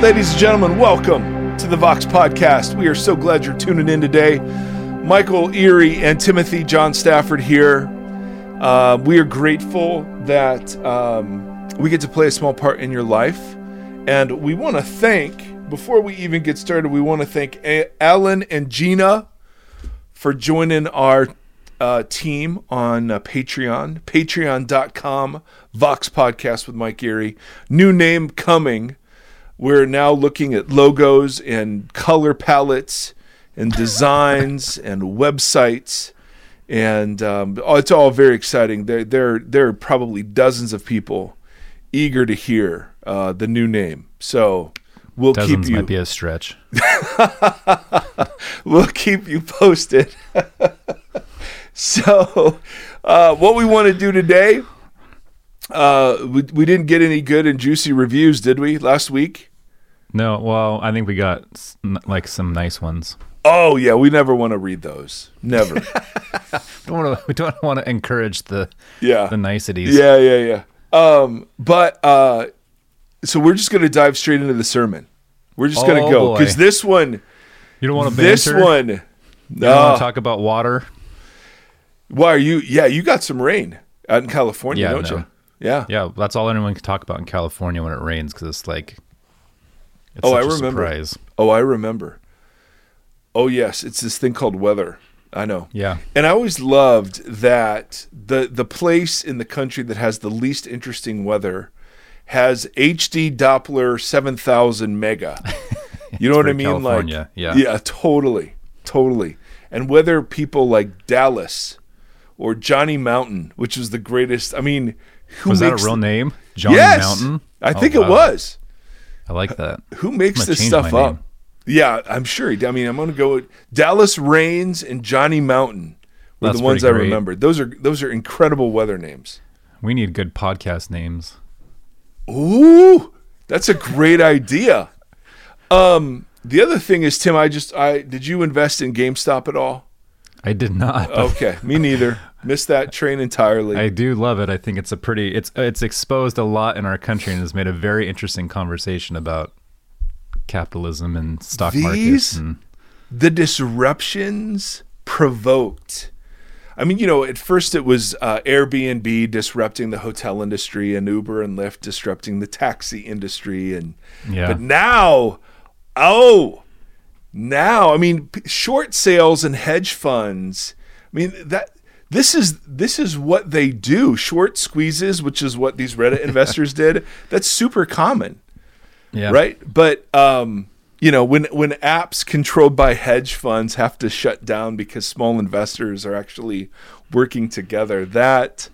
Ladies and gentlemen, welcome to the Vox Podcast. We are so glad you're tuning in today. Michael Erre and Timothy John Stafford here. Uh, we are grateful that um, we get to play a small part in your life. And we want to thank, before we even get started, we want to thank a- Alan and Gina for joining our uh, team on uh, Patreon, patreon.com, Vox Podcast with Mike Erre. New name coming. We're now looking at logos and color palettes and designs and websites. And um, oh, it's all very exciting. There, there, there are probably dozens of people eager to hear uh, the new name. So we'll Dozens keep you might be a stretch. we'll keep you posted. so, uh, what we want to do today, uh, we, we didn't get any good and juicy reviews, did we, last week? No, well, I think we got like some nice ones. Oh, yeah, we never want to read those. Never. Don't wanna, we don't want to encourage the Yeah. the niceties. Yeah, yeah, yeah. Um, but uh, so we're just going to dive straight into the sermon. We're just going Oh, to go because this one, You don't want to this one, You don't no. want to talk about water. Why are you? Yeah, you got some rain out in California, Yeah, don't no. you? Yeah. Yeah, that's all anyone can talk about in California when it rains because it's like. It's Oh, I remember. Surprise. Oh, I remember. Oh, yes, it's this thing called weather. I know. Yeah. And I always loved that the the place in the country that has the least interesting weather has HD Doppler 7000 mega. You know what I mean? California, Like yeah. Yeah, totally. Totally. And whether people like Dallas or Johnny Mountain, which was the greatest, I mean, who Was that a real name? Johnny yes, Mountain? I Oh, think it was. I like that. Who makes this stuff up? name. Yeah, I'm sure. I mean, I'm going to go with Dallas Raines and Johnny Mountain were That's the ones I remember. Those are those are incredible weather names. We need good podcast names. Ooh, that's a great idea. Um, the other thing is, Tim, I just I did you invest in GameStop at all? I did not. Okay, me neither. Missed that train entirely. I do love it. I think it's a pretty it's it's exposed a lot in our country and has made a very interesting conversation about capitalism and stock markets and the disruptions provoked. I mean, you know, at first it was uh, Airbnb disrupting the hotel industry and Uber and Lyft disrupting the taxi industry, and yeah. but now, oh, now I mean, short sales and hedge funds. I mean that this is this is what they do. Short squeezes, which is what these Reddit investors did. That's super common yeah. right? But um, you know, when when apps controlled by hedge funds have to shut down because small investors are actually working together, that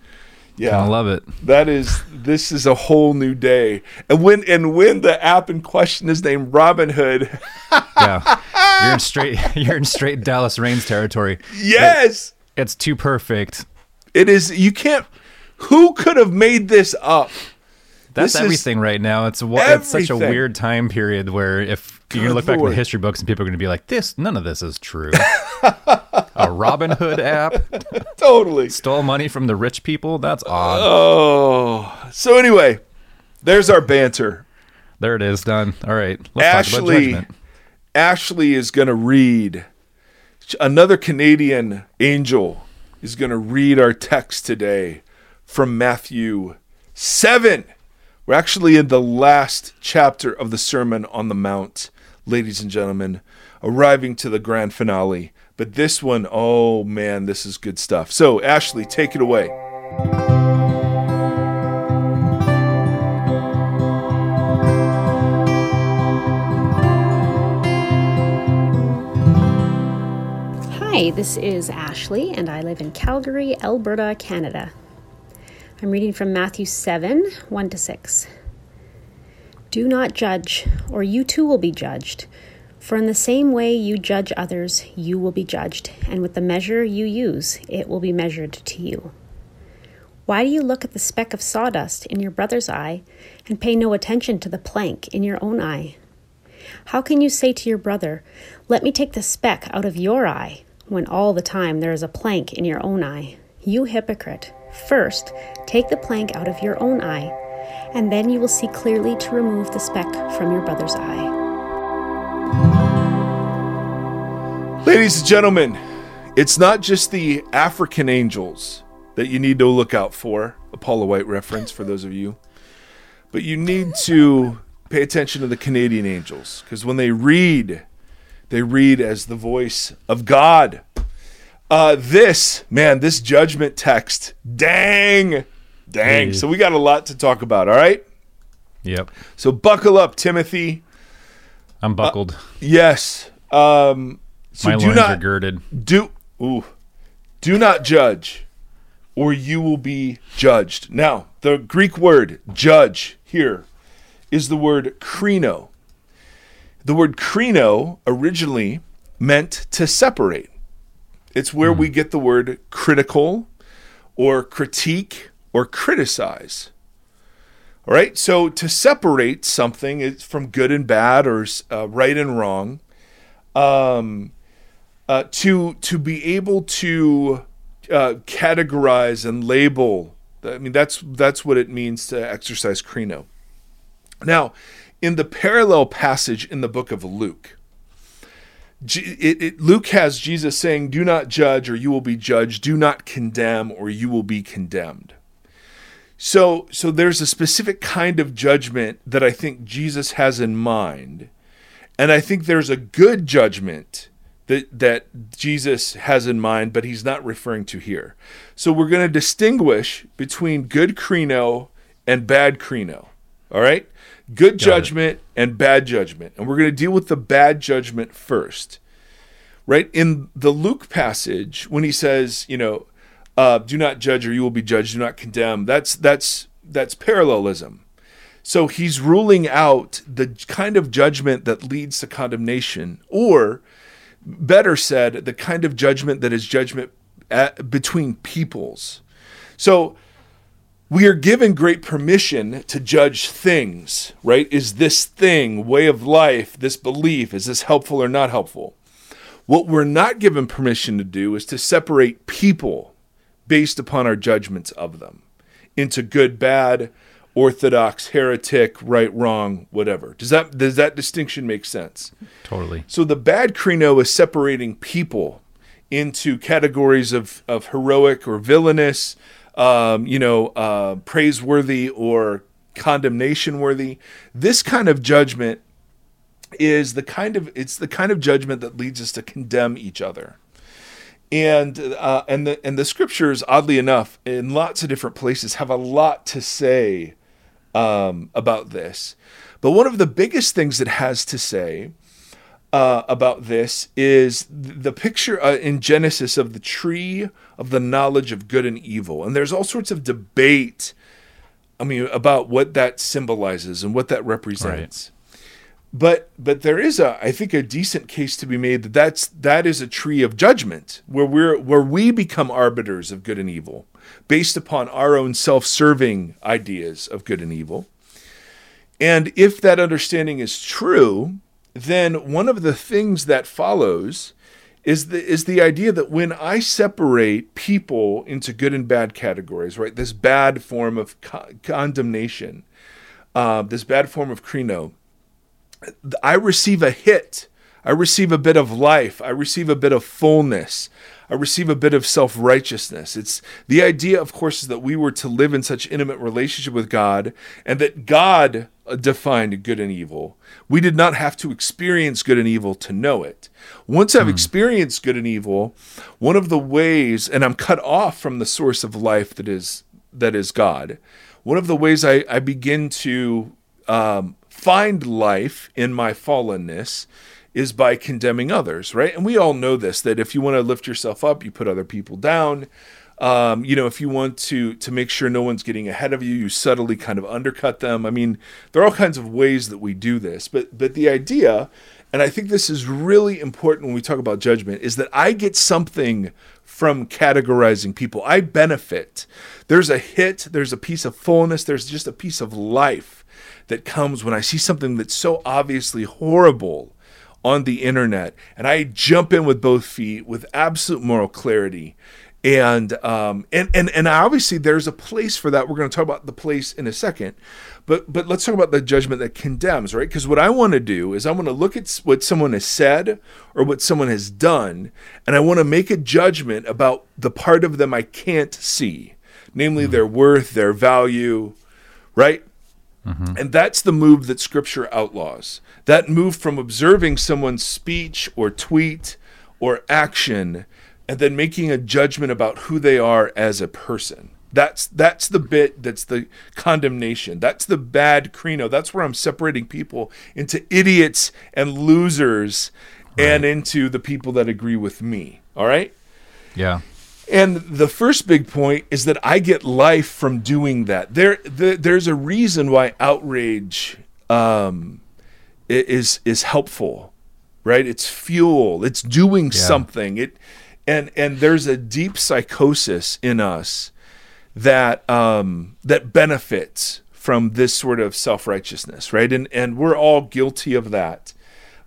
yeah, I love it. that is this is a whole new day. And when and when the app in question is named Robinhood, Yeah. You're in straight you're in straight Dallas Raines territory. yes, It's too perfect. it is. You can't. Who could have made this up? That's This is everything right now. It's wa- it's such a weird time period where if you're gonna look back in the history books and people are gonna be like, "This, none of this is true." a Robin Hood app Totally. stole money from the rich people. That's odd. Oh, so anyway, there's our banter. There it is, done. All right, let's talk about Ashley, judgment. Ashley is going to read. Another Canadian angel is going to read our text today from Matthew 7. We're actually in the last chapter of the Sermon on the Mount, ladies and gentlemen, arriving to the grand finale. But this one, oh man, this is good stuff. So, Ashley, take it away. Hi, this is Ashley, and I live in Calgary, Alberta, Canada. I'm reading from Matthew 7 1 to 6. Do not judge, or you too will be judged. For in the same way you judge others, you will be judged, and with the measure you use, it will be measured to you. Why do you look at the speck of sawdust in your brother's eye and pay no attention to the plank in your own eye? How can you say to your brother, Let me take the speck out of your eye, when all the time there is a plank in your own eye? You hypocrite! First, take the plank out of your own eye, and then you will see clearly to remove the speck from your brother's eye. Ladies and gentlemen, it's not just the African angels that you need to look out for, a Paula White reference for those of you, but you need to pay attention to the Canadian angels because when they read, they read as the voice of God. Uh, this, man, this judgment text, dang, dang. So we got a lot to talk about, all right? Yep. So buckle up, Timothy. I'm buckled. Yes. Um, so My do loins not are girded. do ooh, do not judge, or you will be judged. Now, the Greek word judge here is the word krino. The word krino originally meant to separate. It's where we get the word critical or critique or criticize. All right, so to separate something is from good and bad or uh, right and wrong, um, uh, to to be able to uh, categorize and label. I mean, that's that's what it means to exercise krino. Now, in the parallel passage in the book of Luke, it, it, Luke has Jesus saying, "Do not judge, or you will be judged. Do not condemn, or you will be condemned." So, so there's a specific kind of judgment that I think Jesus has in mind, and I think there's a good judgment that that Jesus has in mind, but he's not referring to here. So we're going to distinguish between good krino and bad krino. All right? Good it. judgment and bad judgment. And we're going to deal with the bad judgment first. Right? In the Luke passage, when he says, you know, uh, do not judge or you will be judged, do not condemn, that's that's that's parallelism. So he's ruling out the kind of judgment that leads to condemnation, or better said, the kind of judgment that is judgment at, between peoples. So we are given great permission to judge things, right? Is this thing, way of life, this belief, is this helpful or not helpful? What we're not given permission to do is to separate people based upon our judgments of them into good, bad, orthodox, heretic, right, wrong, whatever. Does that does that distinction make sense? Totally. So the bad krino is separating people into categories of, of heroic or villainous, um, you know, uh, praiseworthy or condemnation worthy. This kind of judgment is the kind of it's the kind of judgment that leads us to condemn each other. And uh, and the and the scriptures, oddly enough, in lots of different places, have a lot to say um, about this. But one of the biggest things it has to say uh, about this is the picture uh, in Genesis of the tree of the knowledge of good and evil. And there's all sorts of debate, I mean, about what that symbolizes and what that represents. But but there is a I think a decent case to be made that that's that is a tree of judgment where we're where we become arbiters of good and evil based upon our own self-serving ideas of good and evil. And if that understanding is true, then one of the things that follows is the is the idea that when I separate people into good and bad categories, right, this bad form of co- condemnation, uh, this bad form of krino, I receive a hit. I receive a bit of life. I receive a bit of fullness. I receive a bit of self righteousness. It's the idea, of course, is that we were to live in such intimate relationship with God and that God defined good and evil. We did not have to experience good and evil to know it. Once I've experienced good and evil, one of the ways, and I'm cut off from the source of life that is that is God, one of the ways I, I begin to um, find life in my fallenness is by condemning others, right? And we all know this that if you want to lift yourself up, you put other people down. Um, you know, if you want to to make sure no one's getting ahead of you, you subtly kind of undercut them. I mean, there are all kinds of ways that we do this, but but the idea, and I think this is really important when we talk about judgment, is that I get something from categorizing people. I benefit. There's a hit. There's a piece of fullness. There's just a piece of life that comes when I see something that's so obviously horrible on the internet and I jump in with both feet with absolute moral clarity and um, and and and obviously there's a place for that. We're going to talk about the place in a second, but but let's talk about the judgment that condemns, right? Because what I want to do is I want to look at what someone has said or what someone has done, and I want to make a judgment about the part of them I can't see, namely mm-hmm. their worth, their value, right? Mm-hmm. And that's the move that Scripture outlaws. That move from observing someone's speech or tweet or action and then making a judgment about who they are as a person. That's that's the bit that's the condemnation. That's the bad krino. That's where I'm separating people into idiots and losers right. and into the people that agree with me. All right? Yeah. And the first big point is that I get life from doing that. There, the, there's a reason why outrage um, is is helpful, right? It's fuel. It's doing yeah. something. It and and there's a deep psychosis in us that um, that benefits from this sort of self righteousness, right? And and we're all guilty of that,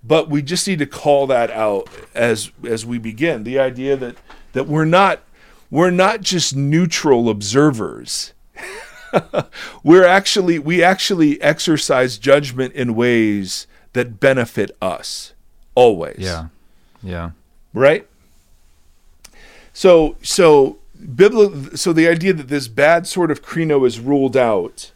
but we just need to call that out as as we begin. The idea that that we're not we're not just neutral observers. we're actually we actually exercise judgment in ways that benefit us always. Yeah. Yeah. Right? So so biblical so the idea that this bad sort of krino is ruled out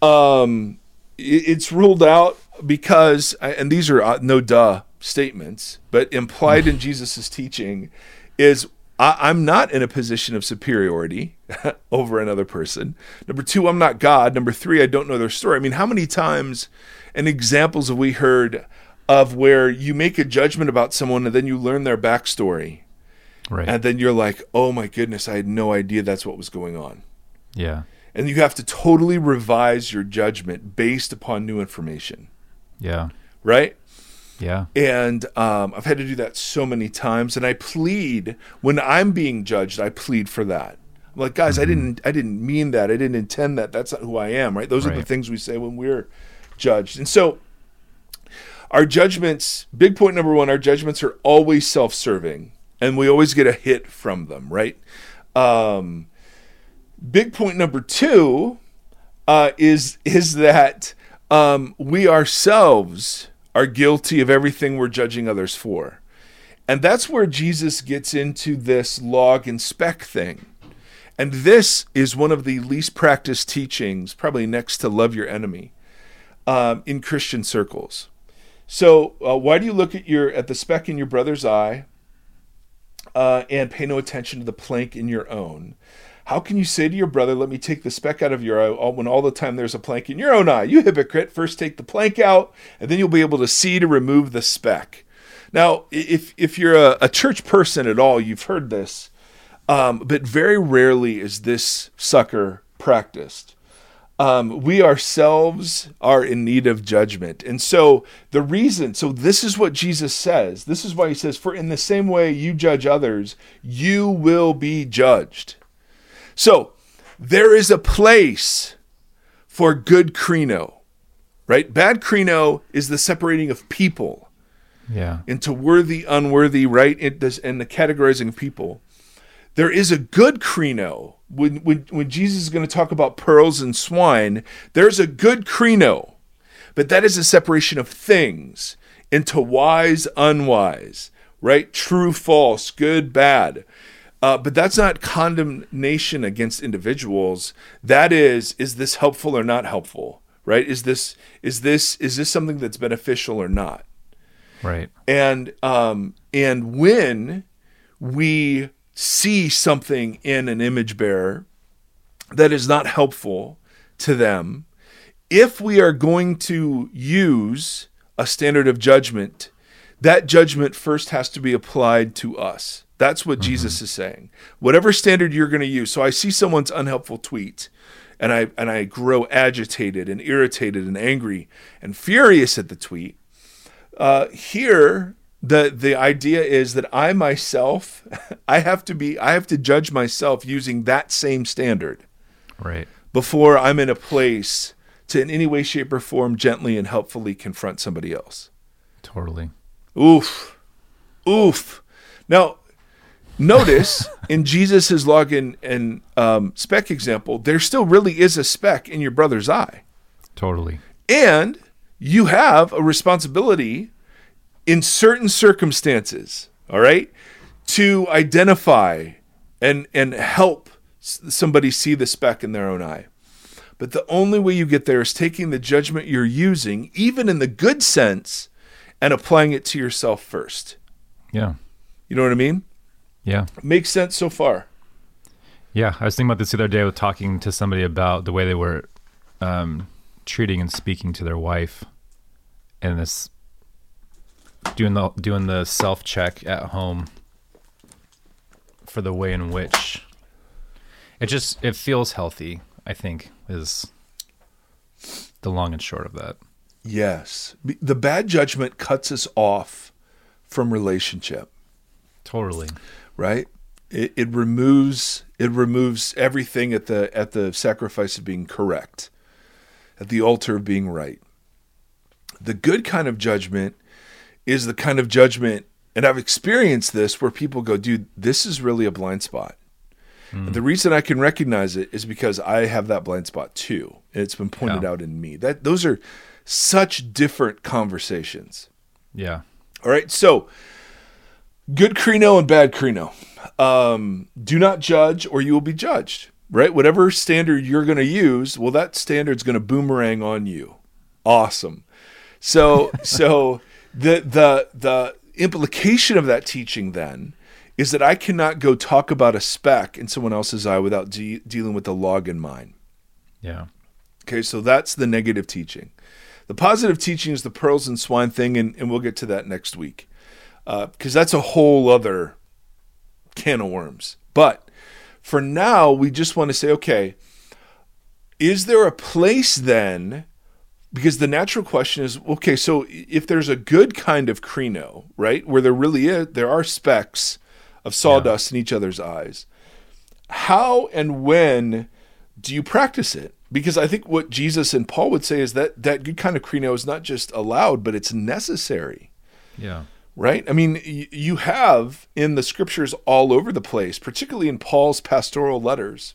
um it, it's ruled out because and these are uh, no duh statements but implied in Jesus's teaching is I, am not in a position of superiority over another person. Number two, I'm not God. Number three, I don't know their story. I mean, how many times and examples have we heard of where you make a judgment about someone and then you learn their backstory Right. And then you're like, oh my goodness, I had no idea that's what was going on. Yeah. And you have to totally revise your judgment based upon new information. Yeah. Right? Yeah. And um, I've had to do that so many times. And I plead when I'm being judged, I plead for that. I'm like, guys, mm-hmm. I didn't I didn't mean that. I didn't intend that. That's not who I am, right? Those right. are the things we say when we're judged. And so our judgments, big point number one, our judgments are always self-serving and we always get a hit from them, right? Um, big point number two uh, is is that um, we ourselves are guilty of everything we're judging others for, and that's where Jesus gets into this log and speck thing. And this is one of the least practiced teachings, probably next to love your enemy, um, in Christian circles. So, uh, why do you look at your at the speck in your brother's eye, uh, and pay no attention to the plank in your own. How can you say to your brother, Let me take the speck out of your eye, when all the time there's a plank in your own eye? You hypocrite, first take the plank out, and then you'll be able to see to remove the speck. Now, if, if you're a, a church person at all, you've heard this, um, but very rarely is this sucker practiced um, we ourselves are in need of judgment. And so the reason, so this is what Jesus says. This is why he says, For in the same way you judge others, you will be judged. So there is a place for good krino, right? Bad krino is the separating of people yeah. into worthy, unworthy, right? It does, and the categorizing of people. There is a good krino when, when, when Jesus is going to talk about pearls and swine, there's a good krino, but that is a separation of things into wise, unwise, right? True, false, good, bad. Uh, but that's not condemnation against individuals. That is, is this helpful or not helpful? Right? Is this is this is this something that's beneficial or not? Right. And um, and when we see something in an image bearer that is not helpful to them, if we are going to use a standard of judgment, that judgment first has to be applied to us. That's what mm-hmm. Jesus is saying. Whatever standard you're going to use. So I see someone's unhelpful tweet and I and I grow agitated and irritated and angry and furious at the tweet. Uh, here the the idea is that I myself I have to be I have to judge myself using that same standard. Right. Before I'm in a place to in any way shape or form gently and helpfully confront somebody else. Totally. Oof. Oof. Now notice in Jesus's log and, and um, speck example, there still really is a speck in your brother's eye. Totally. And you have a responsibility in certain circumstances, all right, to identify and and help somebody see the speck in their own eye. But the only way you get there is taking the judgment you're using, even in the good sense, and applying it to yourself first. Yeah. You know what I mean? Yeah. Makes sense so far. Yeah. I was thinking about this the other day with talking to somebody about the way they were um, treating and speaking to their wife and this doing the doing the self check at home for the way in which it just it feels healthy i think is the long and short of that Yes. The bad judgment cuts us off from relationship, totally right? It, it removes it removes everything at the at the sacrifice of being correct, at the altar of being right. The good kind of judgment is the kind of judgment, and I've experienced this where people go, dude, this is really a blind spot. And the reason I can recognize it is because I have that blind spot too. And it's been pointed Yeah. out in me. That those are such different conversations. yeah All right. So good krino and bad krino. Um, do not judge or you will be judged. Right? Whatever standard you're going to use, well, that standard's going to boomerang on you. Awesome. So so the the the implication of that teaching then is that I cannot go talk about a speck in someone else's eye without de- dealing with the log in mine. yeah Okay, so that's the negative teaching. The positive teaching is the pearls and swine thing, and, and we'll get to that next week uh, because that's a whole other can of worms. But for now, we just want to say, okay, is there a place then? Because the natural question is, okay, so if there's a good kind of krino, right, where there really is, there are specks of sawdust in each other's eyes, how and when do you practice it? Because I think what Jesus and Paul would say is that that good kind of krino is not just allowed, but it's necessary, yeah right? I mean, y- you have in the scriptures all over the place, particularly in Paul's pastoral letters,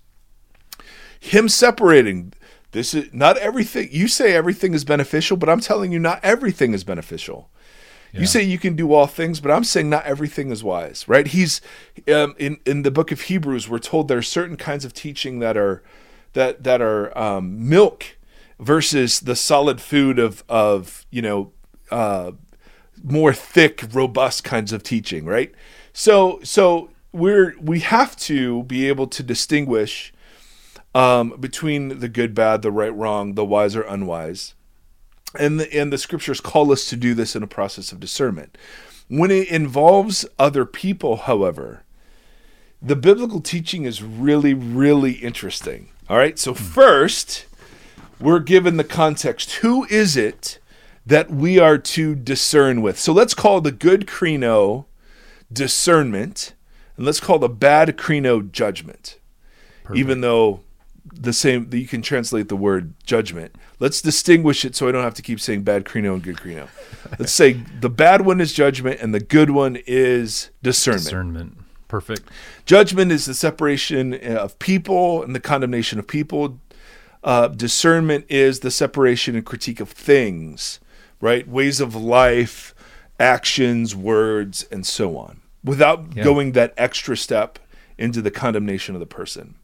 him separating this is not everything. You say everything is beneficial, but I'm telling you, not everything is beneficial. You say you can do all things, but I'm saying not everything is wise, right? He's um, in in the book of Hebrews. We're told there are certain kinds of teaching that are that that are um, milk versus the solid food of of you know uh, more thick, robust kinds of teaching, right? So so we're we have to be able to distinguish um, between the good, bad, the right, wrong, the wise or unwise and the, and the scriptures call us to do this in a process of discernment. When it involves other people, however, the biblical teaching is really, really interesting. All right, so first, we're given the context. Who is it that we are to discern with? So let's call the good krino discernment, and let's call the bad krino judgment. Even though the same that you can translate the word judgment. Let's distinguish it so I don't have to keep saying bad krino and good krino. Let's say the bad one is judgment and the good one is discernment. discernment perfect Judgment is the separation of people and the condemnation of people. Uh, discernment is the separation and critique of things, right? Ways of life, actions, words, and so on, without Yeah. going that extra step into the condemnation of the person.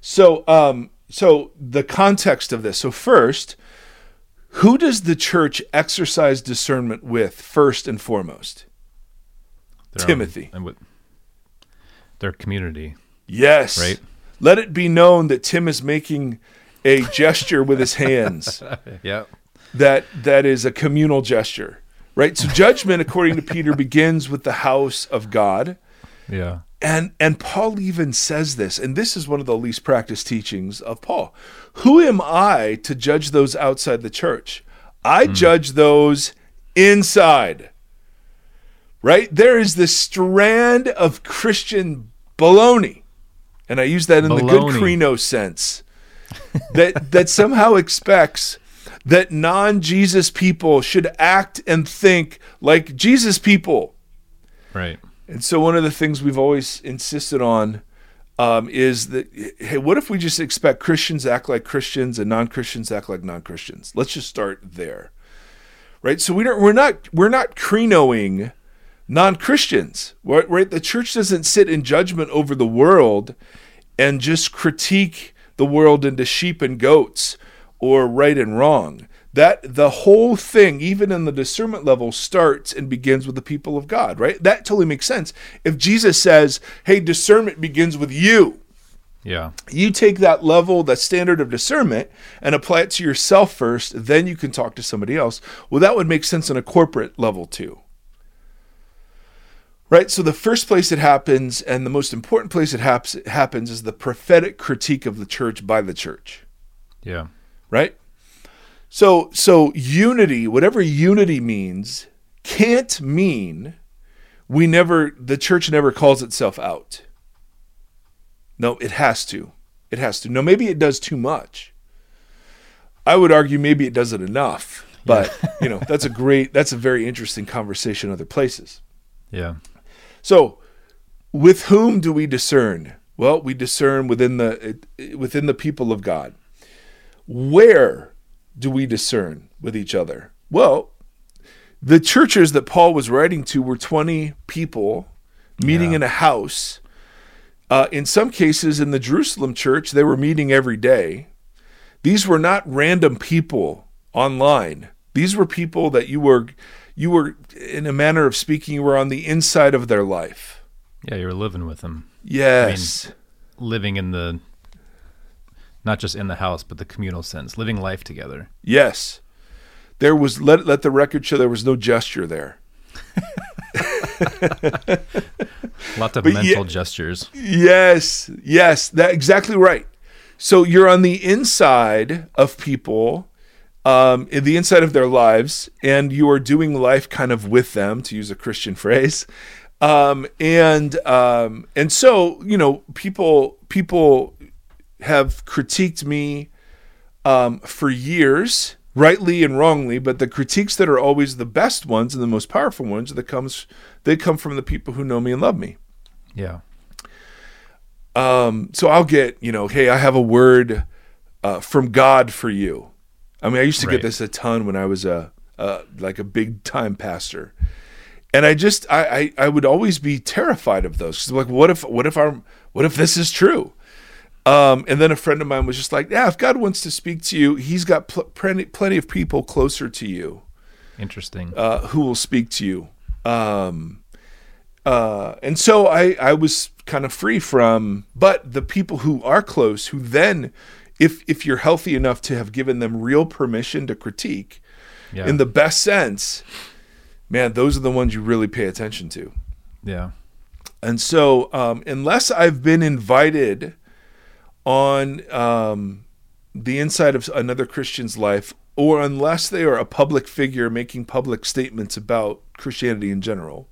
So, um, so the context of this. So first, who does the church exercise discernment with first and foremost? Their own- Timothy. and with their community Yes. Right. Let it be known that Tim is making a gesture with his hands yeah that that is a communal gesture. Right? So judgment according to Peter begins with the house of God. yeah And and Paul even says this, and this is one of the least practiced teachings of Paul. Who am I to judge those outside the church? I hmm. judge those inside. Right? There is this strand of Christian baloney, and I use that in the good Baloney. krino sense, that that somehow expects that non-Jesus people should act and think like Jesus people right And so one of the things we've always insisted on um, is that hey, what if we just expect Christians to act like Christians and non-Christians act like non-Christians? Let's just start there, right? So we don't we're not we're not krinoing non-Christians, right? The church doesn't sit in judgment over the world and just critique the world into sheep and goats or right and wrong that the whole thing even in the discernment level starts and begins with the people of god right that totally makes sense if jesus says hey discernment begins with you Yeah. you take that level that standard of discernment and apply it to yourself first then you can talk to somebody else well that would make sense on a corporate level too right so the first place it happens and the most important place it haps- happens is the prophetic critique of the church by the church Yeah. right? So so unity, whatever unity means, can't mean we never the church never calls itself out. No, it has to. It has to. No, maybe it does too much. I would argue maybe it does it enough. But, you know, that's a great that's a very interesting conversation other places. Yeah. So, with whom do we discern? Well, we discern within the within the people of God. Where do we discern with each other? Well, the churches that Paul was writing to were 20 people meeting Yeah. in a house. Uh, in some cases, in the Jerusalem church, they were meeting every day. These were not random people online. These were people that you were, you were, in a manner of speaking, you were on the inside of their life. Yeah. You were living with them, Yes. living in the, not just in the house, but the communal sense, living life together. Yes. There was let let the record show there was no gesture there. Lots of But mental yeah- gestures. Yes. Yes, that exactly right. So you're on the inside of people, um, in the inside of their lives, and you are doing life kind of with them, to use a Christian phrase. Um, and um, and so you know, people people have critiqued me um, for years, rightly and wrongly. But the critiques that are always the best ones and the most powerful ones that comes they come from the people who know me and love me. Yeah. Um, so I'll get, you know, hey, I have a word uh, from God for you. I mean, I used to Right. get this a ton when I was a, uh, like a big time pastor, and I just, I, I, I would always be terrified of those. 'Cause like, what if, what if our, what if this is true? Um, and then a friend of mine was just like, yeah, if God wants to speak to you, He's got pl- plenty, plenty of people closer to you Interesting. uh, who will speak to you. Um, uh, and so I, I was kind of free from, but the people who are close, who then, if if you're healthy enough to have given them real permission to critique, yeah. in the best sense, man, those are the ones you really pay attention to. yeah. And so, um, unless I've been invited on um, the inside of another Christian's life, or unless they are a public figure making public statements about Christianity in general,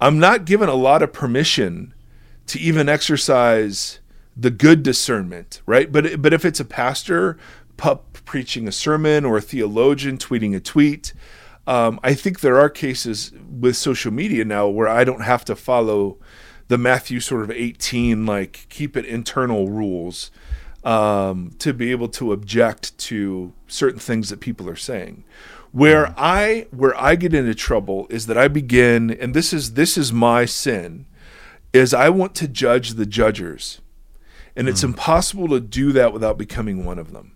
I'm not given a lot of permission to even exercise the good discernment, right? But but if it's a pastor pu- preaching a sermon or a theologian tweeting a tweet, um, I think there are cases with social media now where I don't have to follow the Matthew sort of 18 like keep it internal rules um, to be able to object to certain things that people are saying. Where I where I get into trouble is that I begin, and this is this is my sin, is I want to judge the judgers, and it's impossible to do that without becoming one of them.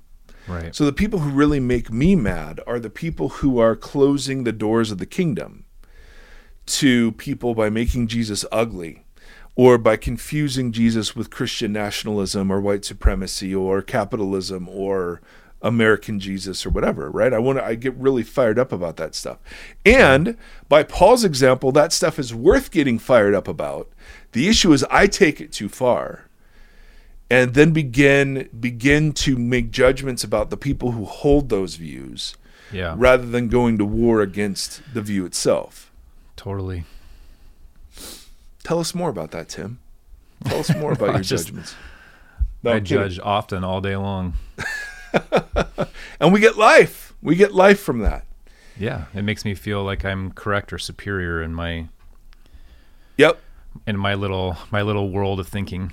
Right. So the people who really make me mad are the people who are closing the doors of the kingdom to people by making Jesus ugly or by confusing Jesus with Christian nationalism or white supremacy or capitalism or American Jesus or whatever, right? I want to I get really fired up about that stuff. And by Paul's example, that stuff is worth getting fired up about. The issue is I take it too far and then begin begin to make judgments about the people who hold those views yeah. rather than going to war against the view itself. Totally. Tell us more about that, Tim. Tell us more about your just- judgments. No, I I'm kidding. judge often all day long. and we get life. We get life from that. Yeah, it makes me feel like I'm correct or superior in my Yep. in my little my little world of thinking.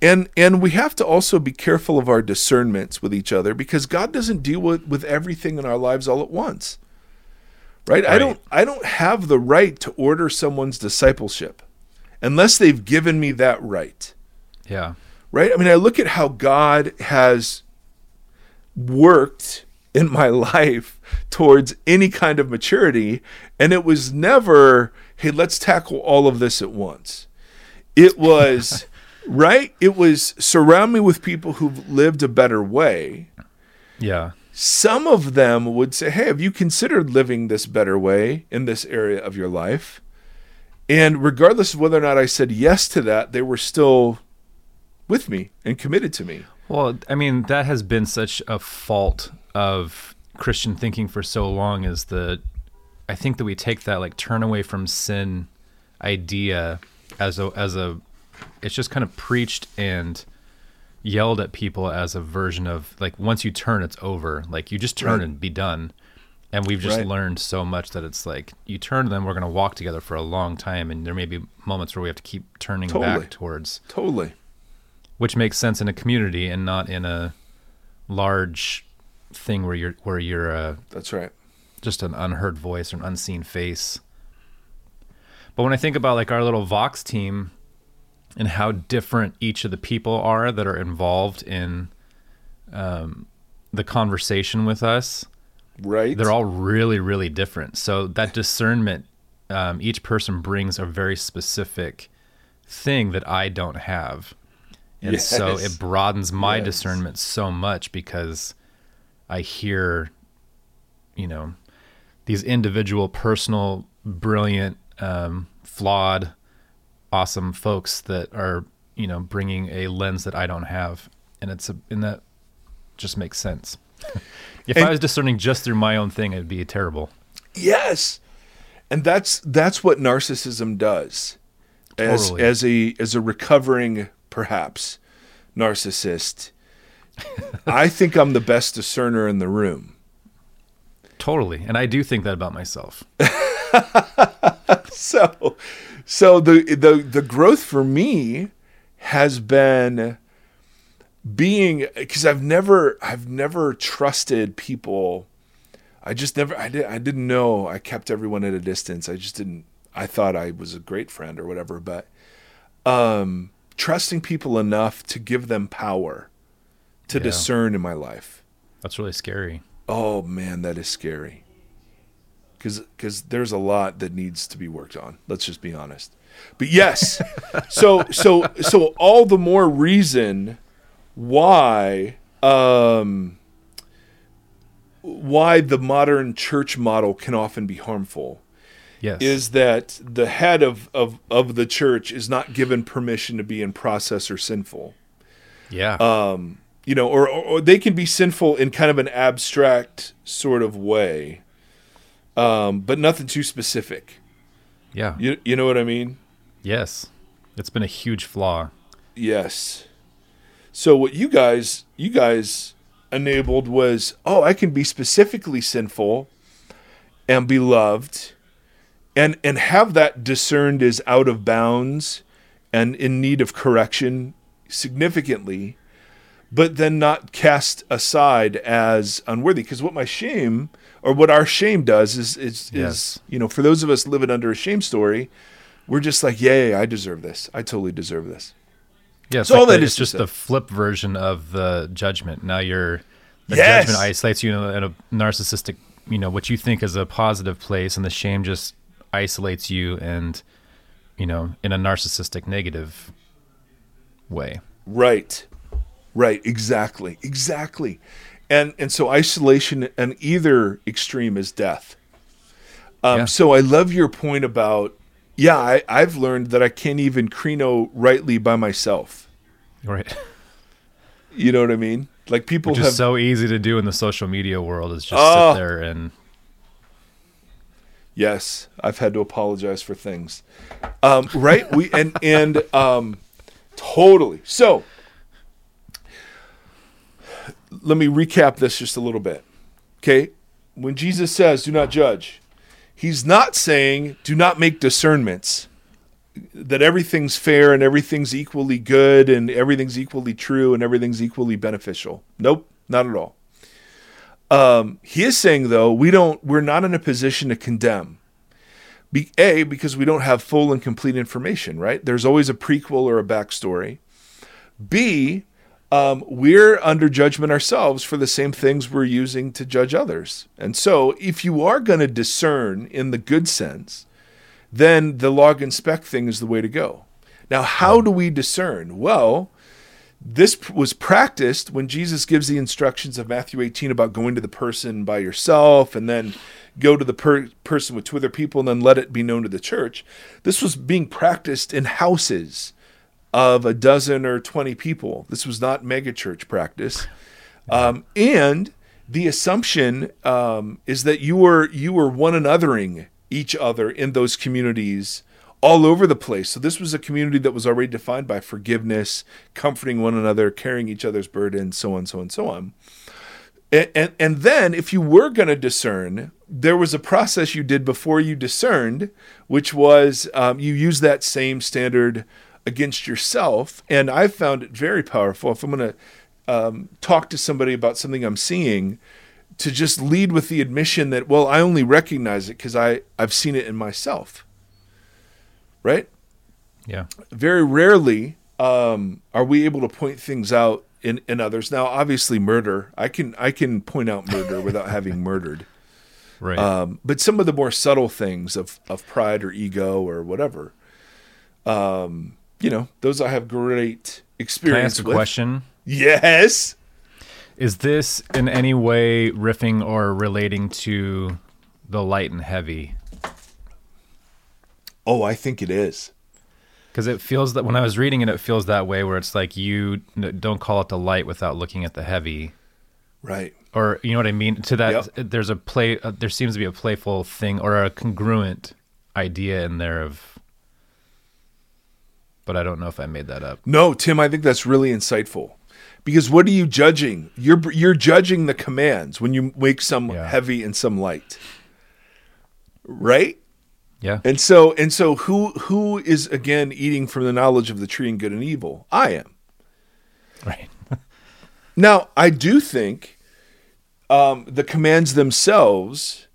And and we have to also be careful of our discernments with each other because God doesn't deal with, with everything in our lives all at once. Right? I don't I don't have the right to order someone's discipleship unless they've given me that right. Yeah. Right? I mean, I look at how God has worked in my life towards any kind of maturity and it was never, hey, let's tackle all of this at once. It was right? It was surround me with people who've lived a better way. Yeah. Some of them would say, Hey, have you considered living this better way in this area of your life? And regardless of whether or not I said yes to that, they were still with me and committed to me. Well, I mean, that has been such a fault of Christian thinking for so long is that I think that we take that like turn away from sin idea as a as a it's just kind of preached and yelled at people as a version of like once you turn it's over. Like you just turn Right. and be done. And we've just Right. learned so much that it's like you turn then we're going to walk together for a long time and there may be moments where we have to keep turning Totally. back towards Totally. which makes sense in a community and not in a large thing where you're where you're uh, That's right. just an unheard voice or an unseen face. But when I think about like our little Vox team and how different each of the people are that are involved in um, the conversation with us, Right. they're all really really different. So that discernment, um, each person brings a very specific thing that I don't have, and so it broadens my Yes. discernment so much because I hear, you know, these individual, personal, brilliant, um, flawed, awesome folks that are you know bringing a lens that I don't have, and it's a and that just makes sense. if And- I was discerning just through my own thing, it'd be terrible. Yes. And that's that's what narcissism does. As Totally. as a as a recovering perhaps narcissist, I think I'm the best discerner in the room. Totally, and I do think that about myself. So so the the the growth for me has been being cuz I've never I've never trusted people I just never I did I didn't know I kept everyone at a distance. I just didn't I thought I was a great friend or whatever, but um trusting people enough to give them power to Yeah. discern in my life. That's really scary. Oh man, that is scary. Cuz there's a lot that needs to be worked on. Let's just be honest. But yes. so so so all the more reason why um why the modern church model can often be harmful Yes, is that the head of, of, of the church is not given permission to be in process or sinful yeah, um, you know, or, or, or they can be sinful in kind of an abstract sort of way, um, but nothing too specific. yeah, You, you know what I mean? yes. It's been a huge flaw. Yes. So what you guys you guys enabled was, oh, I can be specifically sinful and be loved and and have that discerned as out of bounds and in need of correction significantly, but then not cast aside as unworthy. Because what my shame or what our shame does is is, Yes. is you know, for those of us living under a shame story, we're just like, yeah, I deserve this. I totally deserve this. Yeah, it's, So all like that the- is it's just the flip version of the judgment. Now you're the Yes. judgment isolates you in a, in a narcissistic, you know, what you think is a positive place, and the shame just isolates you and you know in a narcissistic negative way. Right. Right. Exactly. Exactly. And and so isolation and either extreme is death. Um, Yeah. So I love your point about yeah. I, I've learned that I can't even krino rightly by myself. Right. You know what I mean? Like people Which have is so easy to do in the social media world is just Oh. sit there and Yes, I've had to apologize for things. Um, right? We and and um, totally. So let me recap this just a little bit. Okay, when Jesus says, "Do not judge," he's not saying, "Do not make discernments that everything's fair and everything's equally good and everything's equally true and everything's equally beneficial. Nope, not at all. Um, he is saying though we don't we're not in a position to condemn. Be, a because we don't have full and complete information. Right? There's always a prequel or a backstory. B um, we're under judgment ourselves for the same things we're using to judge others. And so, if you are going to discern in the good sense, then the log and spec thing is the way to go. Now, how do we discern? Well, this was practiced when Jesus gives the instructions of Matthew 18 about going to the person by yourself and then go to the per- person with two other people and then let it be known to the church. This was being practiced in houses of a dozen or 20 people. This was not megachurch practice. Um, and the assumption um, is that you were you were one anothering each other in those communities all over the place. So this was a community that was already defined by forgiveness, comforting one another, carrying each other's burdens, so on, so on, so on. And, and, and then if you were going to discern, there was a process you did before you discerned, which was um, you use that same standard against yourself. And I've found it very powerful. If I'm going to um, talk to somebody about something I'm seeing, to just lead with the admission that, well, I only recognize it because I I've seen it in myself. Right. Yeah. Very rarely um, are we able to point things out in, in others. Now, obviously, murder. I can I can point out murder without having murdered. Right. Um, but some of the more subtle things of, of pride or ego or whatever, um, you know, those I have great Can I experience ask a with. question? Yes. Is this in any way riffing or relating to the light and heavy? Oh, I think it is. Because it feels that when I was reading it, it feels that way where it's like you don't call it the light without looking at the heavy. Right. Or you know what I mean? To that, Yep. there's a play. Uh, there seems to be a playful thing or a congruent idea in there of. But I don't know if I made that up. No, Tim, I think that's really insightful. Because what are you judging? You're you're judging the commands when you make some Yeah. heavy and some light. Right? Yeah. And so and so who who is again eating from the knowledge of the tree and good and evil? I am. Right. Now, I do think um, the commands themselves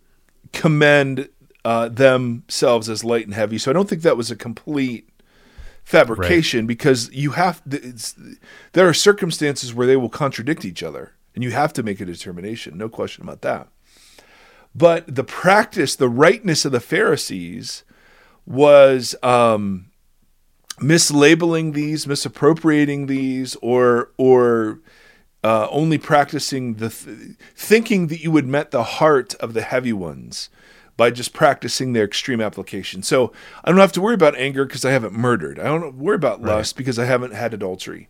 commend uh, themselves as light and heavy. So I don't think that was a complete fabrication because you have it's, there are circumstances where they will contradict each other and you have to make a determination no question about that. But the practice the rightness of the pharisees was um, mislabeling these misappropriating these or or uh, only practicing the th- thinking that you would met the heart of the heavy ones by just practicing their extreme application. So I don't have to worry about anger because I haven't murdered. I don't worry about lust because I haven't had adultery.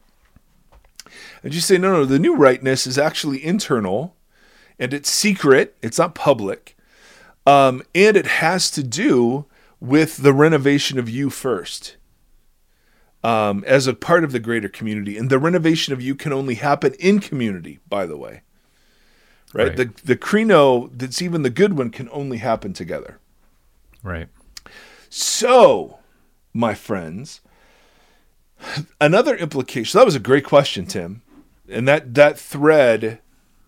And you say, no, no, the new rightness is actually internal and it's secret, it's not public. Um, and it has to do with the renovation of you first um, as a part of the greater community. And the renovation of you can only happen in community, by the way. Right? Right. The the krino that's even the good one can only happen together. Right. So, my friends, another implication. That was a great question, Tim. And that that thread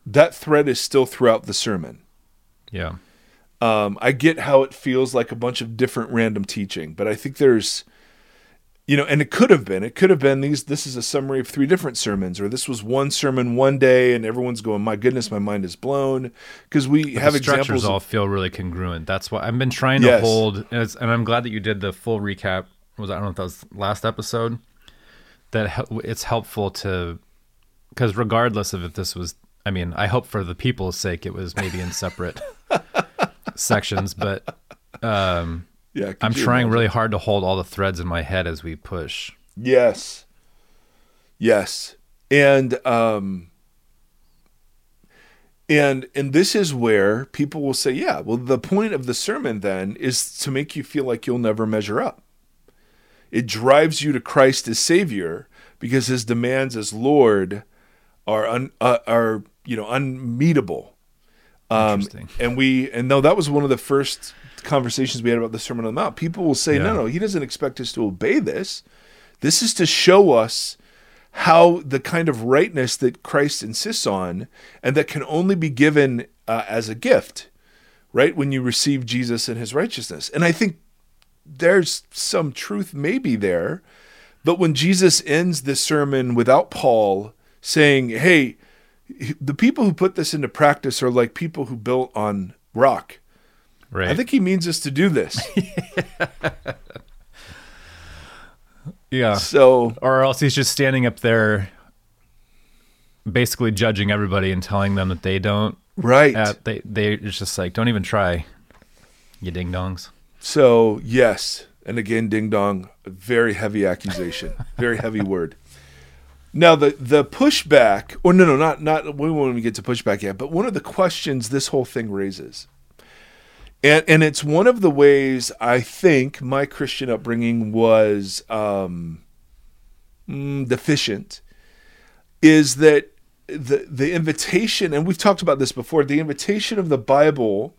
that thread is still throughout the sermon. Yeah. Um, I get how it feels like a bunch of different random teaching, but I think there's, you know, and it could have been, it could have been these. This is a summary of three different sermons, or this was one sermon one day, and everyone's going, "My goodness, my mind is blown," because we have the structures examples. all feel really congruent. That's why I've been trying to Yes. hold, and, and I'm glad that you did the full recap. Was I don't know if that was last episode. That it's helpful to, because regardless of if this was, I mean, I hope for the people's sake it was maybe in separate sections, but um, yeah, I'm trying really hard to hold all the threads in my head as we push. Yes. Yes. And um and and this is where people will say, yeah, well the point of the sermon then is to make you feel like you'll never measure up. It drives you to Christ as savior because his demands as Lord are un, uh, are you know unmeetable. Um, and we and no, that was one of the first conversations we had about the Sermon on the Mount. People will say, Yeah. no, no, he doesn't expect us to obey this. This is to show us how the kind of rightness that Christ insists on, and that can only be given uh, as a gift, right? When you receive Jesus and His righteousness, and I think there's some truth maybe there, but when Jesus ends this sermon without Paul saying, "Hey," the people who put this into practice are like people who built on rock. Right. I think he means us to do this. yeah. so Or else he's just standing up there, basically judging everybody and telling them that they don't. right. Uh, they they it's just like don't even try, you ding dongs. So yes, and again, ding dong, a very heavy accusation, very heavy word. Now the the pushback, or no, no, not not we won't even get to pushback yet. But one of the questions this whole thing raises, and and it's one of the ways I think my Christian upbringing was um, mm, deficient, is that the the invitation, and we've talked about this before, the invitation of the Bible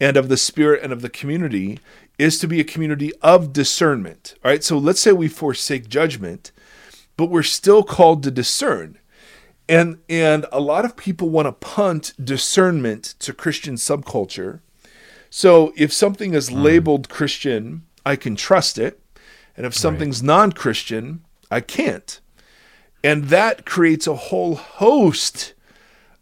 and of the Spirit and of the community is to be a community of discernment. All right, so let's say we forsake judgment, but we're still called to discern. And and a lot of people want to punt discernment to Christian subculture. So if something is labeled Christian, I can trust it, and if something's non-Christian, I can't. And that creates a whole host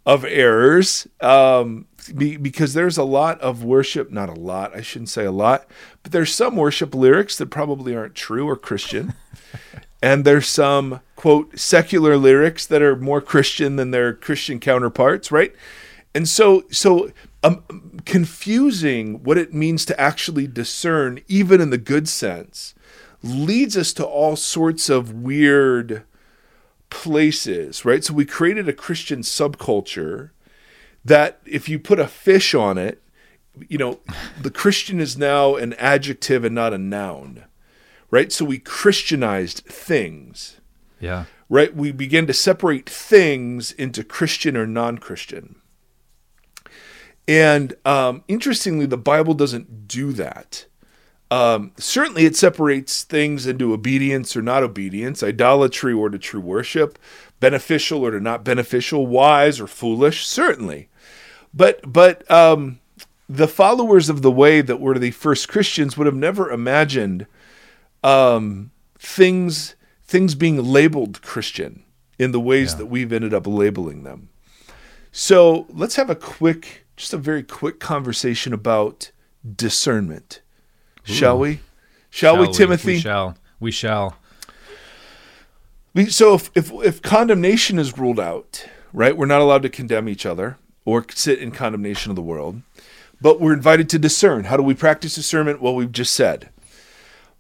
of errors um, be, because there's a lot of worship, not a lot, I shouldn't say a lot, but there's some worship lyrics that probably aren't true or Christian. and there's some, quote, secular lyrics that are more Christian than their Christian counterparts, right? And so, so um, confusing what it means to actually discern, even in the good sense, leads us to all sorts of weird places, right? So we created a Christian subculture that if you put a fish on it, you know, the Christian is now an adjective and not a noun, right? So we Christianized things, Yeah. right? We began to separate things into Christian or non Christian. And um, interestingly, the Bible doesn't do that. Um, certainly, it separates things into obedience or not obedience, idolatry or to true worship, beneficial or to not beneficial, wise or foolish. Certainly, but but um, the followers of the way that were the first Christians would have never imagined um, things things being labeled Christian in the ways Yeah. that we've ended up labeling them. So let's have a quick, just a very quick conversation about discernment, shall we? Shall, we, Timothy? We shall. We shall. We- so if, if if condemnation is ruled out, right? We're not allowed to condemn each other or sit in condemnation of the world, but we're invited to discern. How do we practice discernment? Well, we've just said.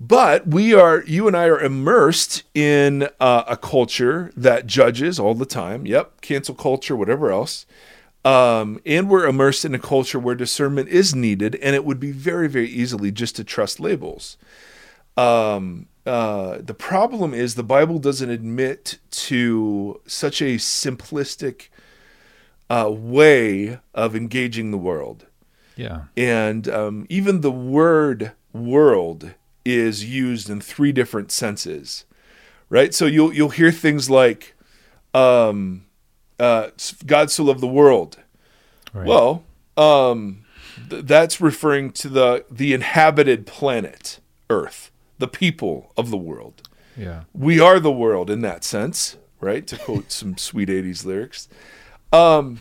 But we are, you and I are immersed in uh, a culture that judges all the time. Yep, cancel culture, whatever else. Um, and we're immersed in a culture where discernment is needed, and it would be very, very easily just to trust labels. Um, uh, the problem is the Bible doesn't admit to such a simplistic uh, way of engaging the world. Yeah. And um, even the word world is used in three different senses, right? So you'll you'll hear things like, um, uh, "God so loved the world." Right. Well, um, th- that's referring to the the inhabited planet Earth, the people of the world. yeah. We are the world in that sense, right? To quote some sweet '80s lyrics. Um,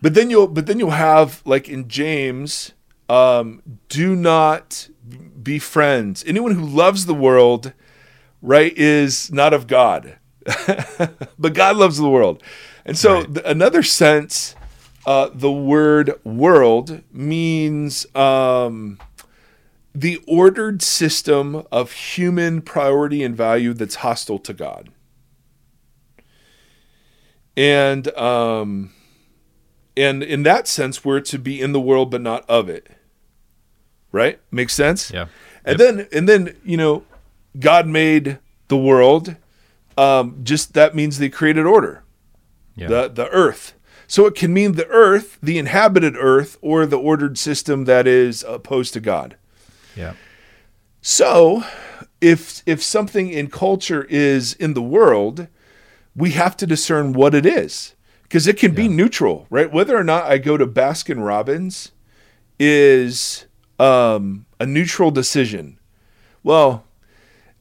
but then you'll but then you'll have like in James, um, do not be friends. Anyone who loves the world, right, is not of God. but God loves the world, and so Right. th- another sense, uh, the word world means. Um, the ordered system of human priority and value that's hostile to God. And um and in that sense we're to be in the world but not of it. Right? Makes sense? Yeah. And then and then, you know, God made the world um just that means they created order Yeah. the the earth. So it can mean the earth, the inhabited earth, or the ordered system that is opposed to God. Yeah. So, if if something in culture is in the world, we have to discern what it is because it can be neutral, right? Whether or not I go to Baskin Robbins is um, a neutral decision. Well,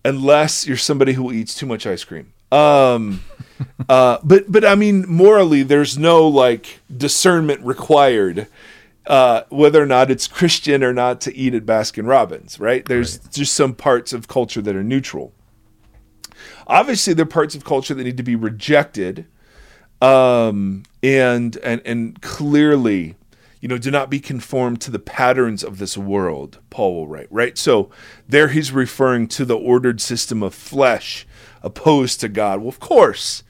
unless you're somebody who eats too much ice cream. Um, uh, but but I mean, morally, there's no like discernment required uh, whether or not it's Christian or not to eat at Baskin Robbins, right? There's right. just some parts of culture that are neutral. Obviously, there are parts of culture that need to be rejected, um, and and and clearly, you know, do not be conformed to the patterns of this world. Paul will write, right? So there, he's referring to the ordered system of flesh opposed to God. Well, of course.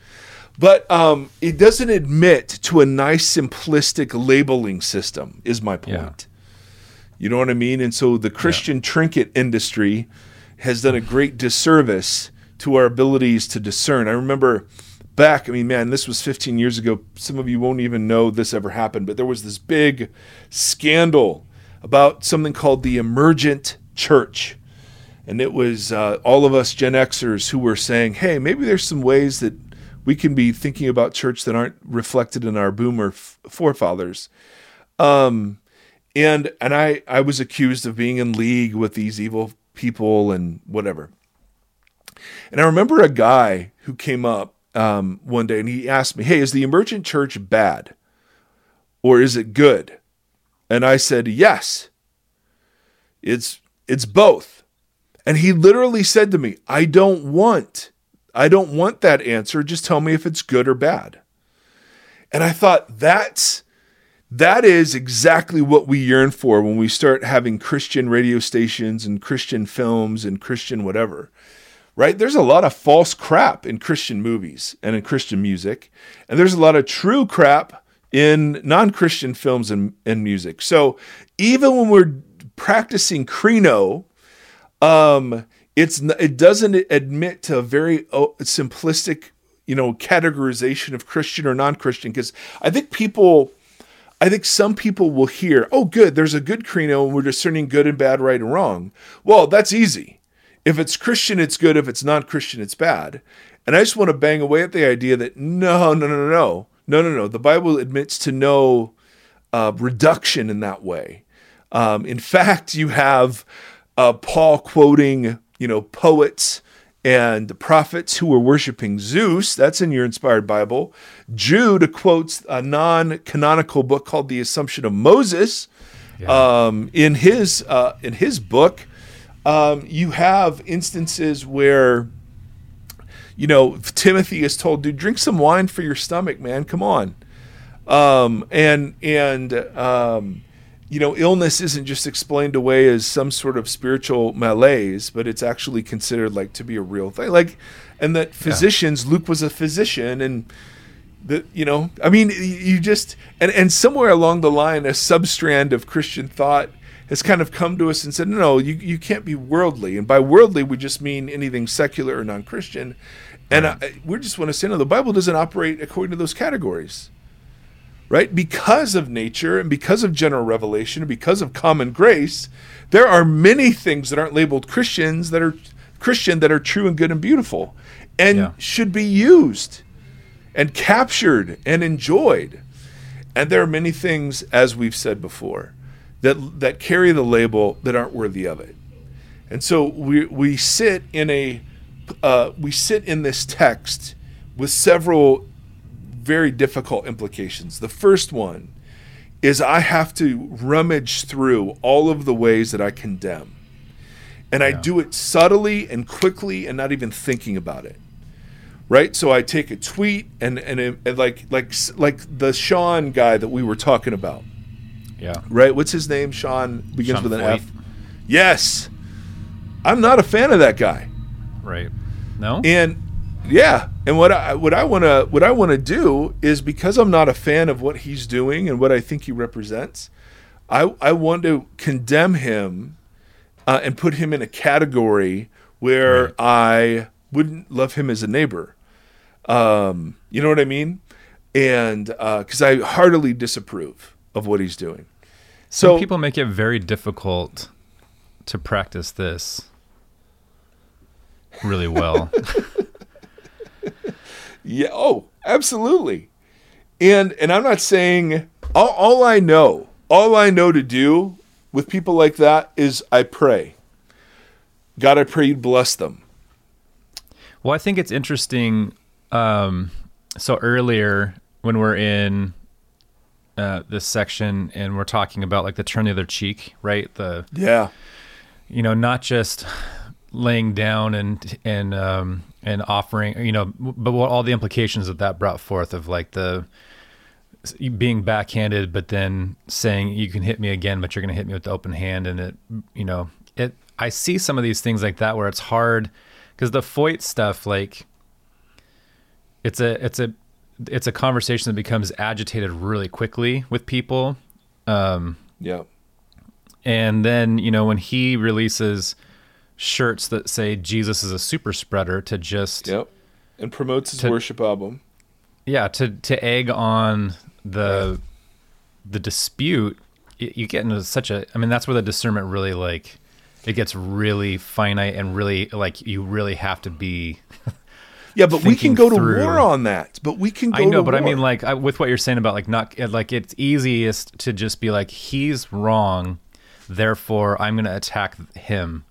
But um, it doesn't admit to a nice simplistic labeling system, is my point. Yeah. You know what I mean? And so the Christian yeah. trinket industry has done a great disservice to our abilities to discern. I remember back, I mean, man, this was 15 years ago. Some of you won't even know this ever happened, but there was this big scandal about something called the emergent church. And it was uh, all of us Gen Xers who were saying, hey, maybe there's some ways that we can be thinking about church that aren't reflected in our boomer f- forefathers. Um, and and I I was accused of being in league with these evil people and whatever. And I remember a guy who came up um, one day and he asked me, "Hey, is the emergent church bad, or is it good?" And I said, "Yes. It's it's both." And he literally said to me, "I don't want I don't want that answer. Just tell me if it's good or bad. And I thought that's that is exactly what we yearn for when we start having Christian radio stations and Christian films and Christian whatever. Right? There's a lot of false crap in Christian movies and in Christian music, and there's a lot of true crap in non-Christian films and, and music. So even when we're practicing krino, um, it's it doesn't admit to a very oh, simplistic you know categorization of christian or non-christian because i think people i think some people will hear oh good there's a good krino and we're discerning good and bad right and wrong well that's easy if it's christian it's good if it's non-christian it's bad and i just want to bang away at the idea that no no no no no no no the bible admits to no uh, reduction in that way um, in fact you have uh, paul quoting you know, poets and the prophets who were worshiping Zeus. That's in your inspired Bible. Jude quotes a non canonical book called The Assumption of Moses. Yeah. Um, in his uh, in his book, um, you have instances where, you know, Timothy is told, "Dude, drink some wine for your stomach, man. Come on." Um, and and um, you know, illness isn't just explained away as some sort of spiritual malaise, but it's actually considered like to be a real thing. Like, and that physicians, yeah. Luke was a physician, and the you know, I mean, you just and and somewhere along the line, a substrand of Christian thought has kind of come to us and said, no, no, you you can't be worldly, and by worldly we just mean anything secular or non-Christian, and right. I, we just want to say no, the Bible doesn't operate according to those categories right? Because of nature and because of general revelation and because of common grace, there are many things that aren't labeled Christians that are Christian that are true and good and beautiful and yeah. should be used and captured and enjoyed. And there are many things, as we've said before, that that carry the label that aren't worthy of it. And so we we sit in a uh, we sit in this text with several very difficult implications. The first one is I have to rummage through all of the ways that I condemn. And yeah. I do it subtly and quickly and not even thinking about it. Right? So I take a tweet and and, and like like like the Sean guy that we were talking about. Yeah. Right? What's his name? Sean begins Sean with an. F. Yes. I'm not a fan of that guy. Right. No? And yeah, and what I what I want to what I want to do is because I'm not a fan of what he's doing and what I think he represents, I I want to condemn him uh, and put him in a category where right. I wouldn't love him as a neighbor. Um, you know what I mean? and because I heartily disapprove of what he's doing. Some So people make it very difficult to practice this really well. Yeah. Oh, absolutely. And and I'm not saying all, all I know, all I know to do with people like that is I pray. God, I pray you'd bless them. Well, I think it's interesting. Um, so earlier, when we're in uh, this section and we're talking about like the turn the other cheek, right? The Yeah. you know not just laying down and and um, and offering, you know, but what all the implications that that brought forth of like the being backhanded, but then saying you can hit me again, but you're going to hit me with the open hand, and it, you know, it. I see some of these things like that where it's hard because the Feucht stuff, like, it's a it's a it's a conversation that becomes agitated really quickly with people. Um, Yeah. and then, you know, when he releases shirts that say Jesus is a super spreader to just Yep. And promotes his To- worship album. yeah, to to egg on the the dispute, you get into such a I mean, that's where the discernment really like it gets really finite and really like you really have to be Yeah, but we can go to through- war on that. But we can go I know, but I mean, like I, with what you're saying about like not like it's easiest to just be like he's wrong, therefore I'm going to attack him,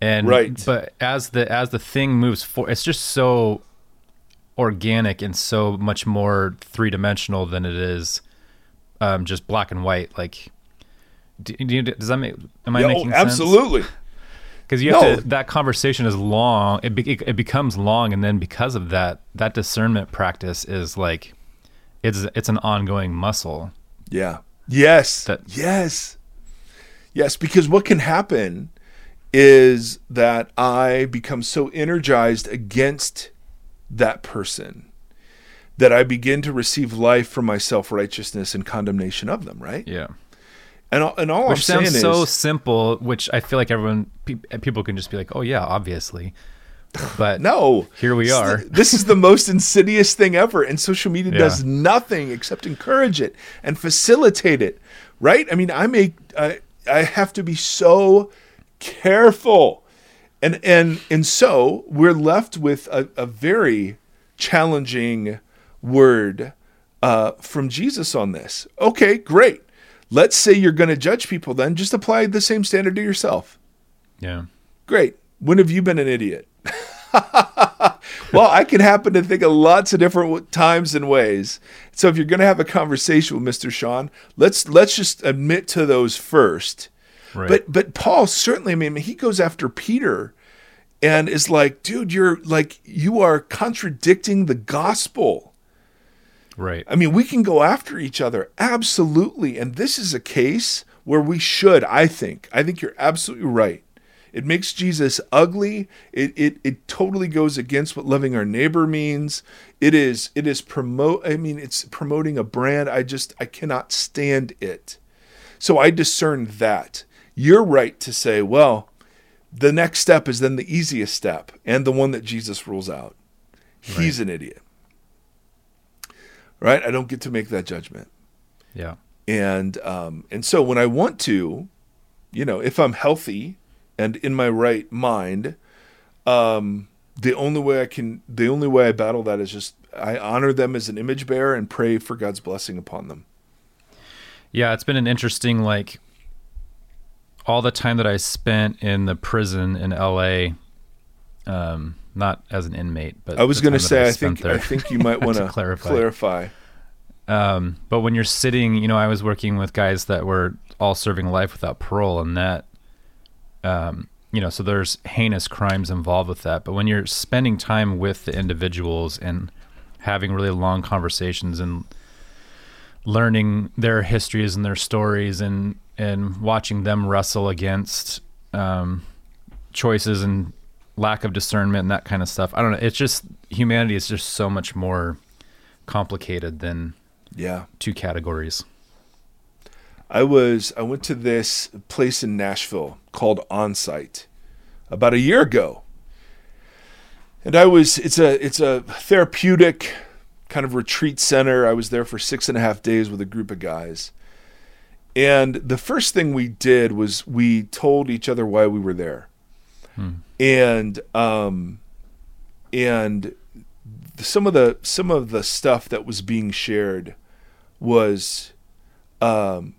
and Right. But as the as the thing moves forward, it's just so organic and so much more three dimensional than it is um, just black and white. Like, do, do does that make? Am I Yeah, oh, making sense? Because you have No. to that conversation is long it, be, it becomes long and then because of that that discernment practice is like it's it's an ongoing muscle Yeah. Yes. That- yes. Yes, because what can happen is that I become so energized against that person that I begin to receive life from my self righteousness and condemnation of them, right? yeah And all, and all which I'm sounds saying so simple which i feel like everyone pe- people can just be like oh yeah obviously but no, here we are this is the most insidious thing ever, and social media Yeah. does nothing except encourage it and facilitate it. Right? I mean, I make I I have to be so careful, and and and so we're left with a, a very challenging word uh, from Jesus on this. Okay, great. Let's say you're going to judge people, then just apply the same standard to yourself. yeah Great. When have you been an idiot? well, I can happen to think of lots of different times and ways. So if you're going to have a conversation with Mr. Sean, let's let's just admit to those first. right But but Paul certainly, I mean, he goes after Peter and is like, dude, you're like you are contradicting the gospel. Right I mean, we can go after each other, absolutely. And this is a case where we should, I think. I think you're absolutely right. It makes Jesus ugly. It, it it totally goes against what loving our neighbor means. It is it is promote I mean it's promoting a brand. I just I cannot stand it. So I discern that. You're right to say, well, the next step is then the easiest step and the one that Jesus rules out. He's an idiot. Right? I don't get to make that judgment. yeah And um, and so when I want to, you know, if I'm healthy and in my right mind, um, the only way I can, the only way I battle that is just I honor them as an image bearer and pray for God's blessing upon them. Yeah, it's been an interesting like all the time that I spent in the prison in LA um not as an inmate, but I was going to say I spent think I think you might want To to clarify. clarify. Um, but when you're sitting, you know, I was working with guys that were all serving life without parole, and that, um, you know, so there's heinous crimes involved with that. But when you're spending time with the individuals and having really long conversations and learning their histories and their stories and and watching them wrestle against um, choices and lack of discernment and that kind of stuff. I don't know. It's just humanity is just so much more complicated than Yeah. two categories. I was I went to this place in Nashville called Onsite about a year ago. And I was it's a it's a therapeutic kind of retreat center. I was there for six and a half days with a group of guys. And the first thing we did was we told each other why we were there. And um and some of the some of the stuff that was being shared was um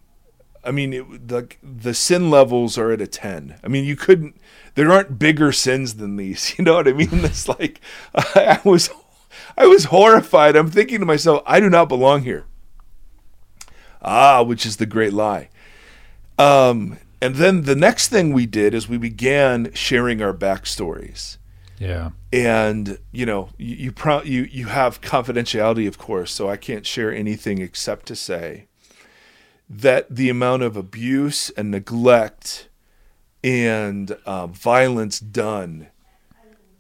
I mean it, the the sin levels are at a 10. I mean you couldn't there aren't bigger sins than these. You know what I mean? It's like I, I was I was horrified. I'm thinking to myself, I do not belong here. Ah, which is the great lie. Um, and then the next thing we did is we began sharing our backstories. Yeah. And you know, you you, pro- you you have confidentiality, of course, so I can't share anything except to say that the amount of abuse and neglect and uh, violence done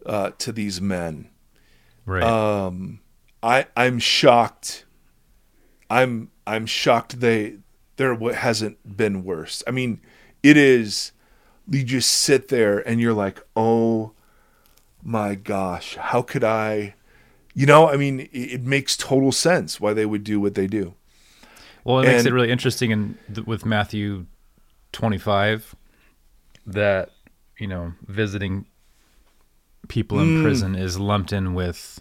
uh, to these men Right. um, I I'm shocked. I'm I'm shocked they there hasn't been worse. I mean, it is. You just sit there and you're like, oh my gosh, how could I? You know, I mean, it, it makes total sense why they would do what they do. Well, it makes it really interesting in th- with Matthew 25 that you know visiting people in Mm. prison is lumped in with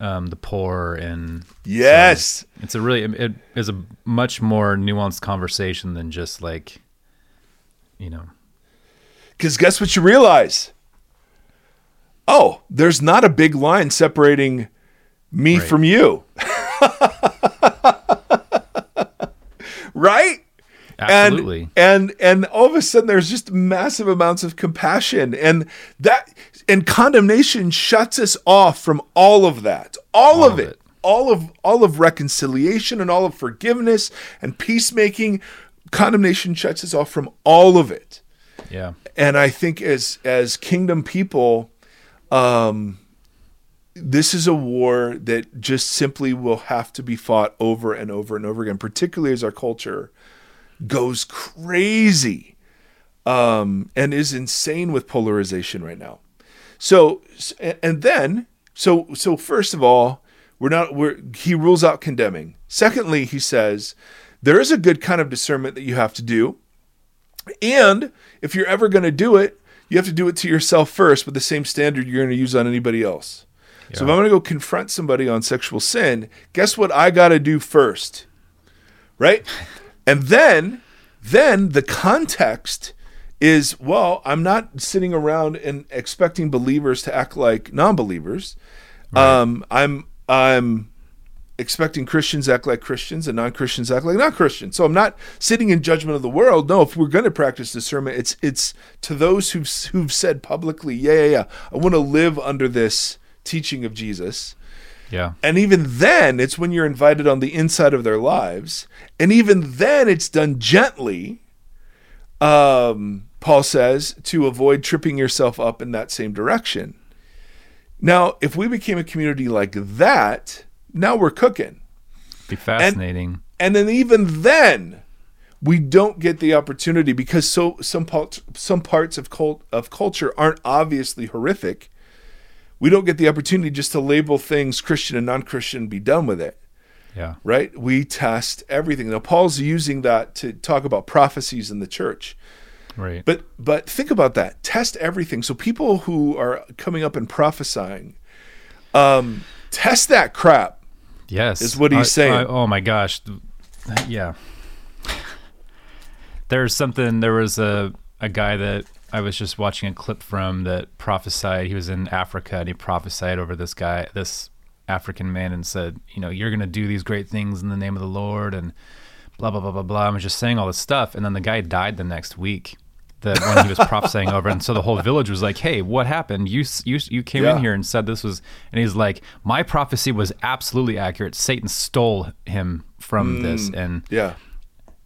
um, the poor, and Yes, it's a really it is a much more nuanced conversation than just like you know because guess what you realize? Oh, there's not a big line separating me Right. from you. right? absolutely And, and and all of a sudden there's just massive amounts of compassion and that and condemnation shuts us off from all of that. All, All of it. it. All of all of reconciliation and all of forgiveness and peacemaking. Condemnation shuts us off from all of it yeah and I think as as kingdom people, um, this is a war that just simply will have to be fought over and over and over again, particularly as our culture goes crazy um, and is insane with polarization right now. So and then so so first of all, we're not we're he rules out condemning. Secondly, he says there is a good kind of discernment that you have to do. And if you're ever going to do it, you have to do it to yourself first with the same standard you're going to use on anybody else. So if I'm going to go confront somebody on sexual sin, guess what I got to do first? Right? and then then the context is well, I'm not sitting around and expecting believers to act like non-believers. Um, I'm I'm expecting Christians act like Christians and non-Christians act like non-Christians. So I'm not sitting in judgment of the world. No, if we're going to practice discernment, it's it's to those who've who've said publicly, yeah, yeah, yeah, I want to live under this teaching of Jesus. yeah And even then, it's when you're invited on the inside of their lives. And even then, it's done gently, um, Paul says, to avoid tripping yourself up in that same direction. Now, if we became a community like that, now we're cooking. be fascinating And then even then, we don't get the opportunity because so some parts some parts of cult of culture aren't obviously horrific. We don't get the opportunity just to label things Christian and non-Christian and be done with it yeah right? We test everything. Now Paul's using that to talk about prophecies in the church. right But but think about that. Test everything. So people who are coming up and prophesying, um, test that crap. Yes, is what he's I- saying. I- oh my gosh, yeah. There's something. There was a a guy that I was just watching a clip from that prophesied. He was in Africa and he prophesied over this guy, this African man, and said, you know, you're gonna do these great things in the name of the Lord, and blah blah blah blah blah. I was just saying all this stuff, and then the guy died the next week. That when he was prophesying over, and so the whole village was like, "Hey, what happened? You you you came Yeah. in here and said this was," and he's like, "My prophecy was absolutely accurate. Satan stole him from this," and Yeah.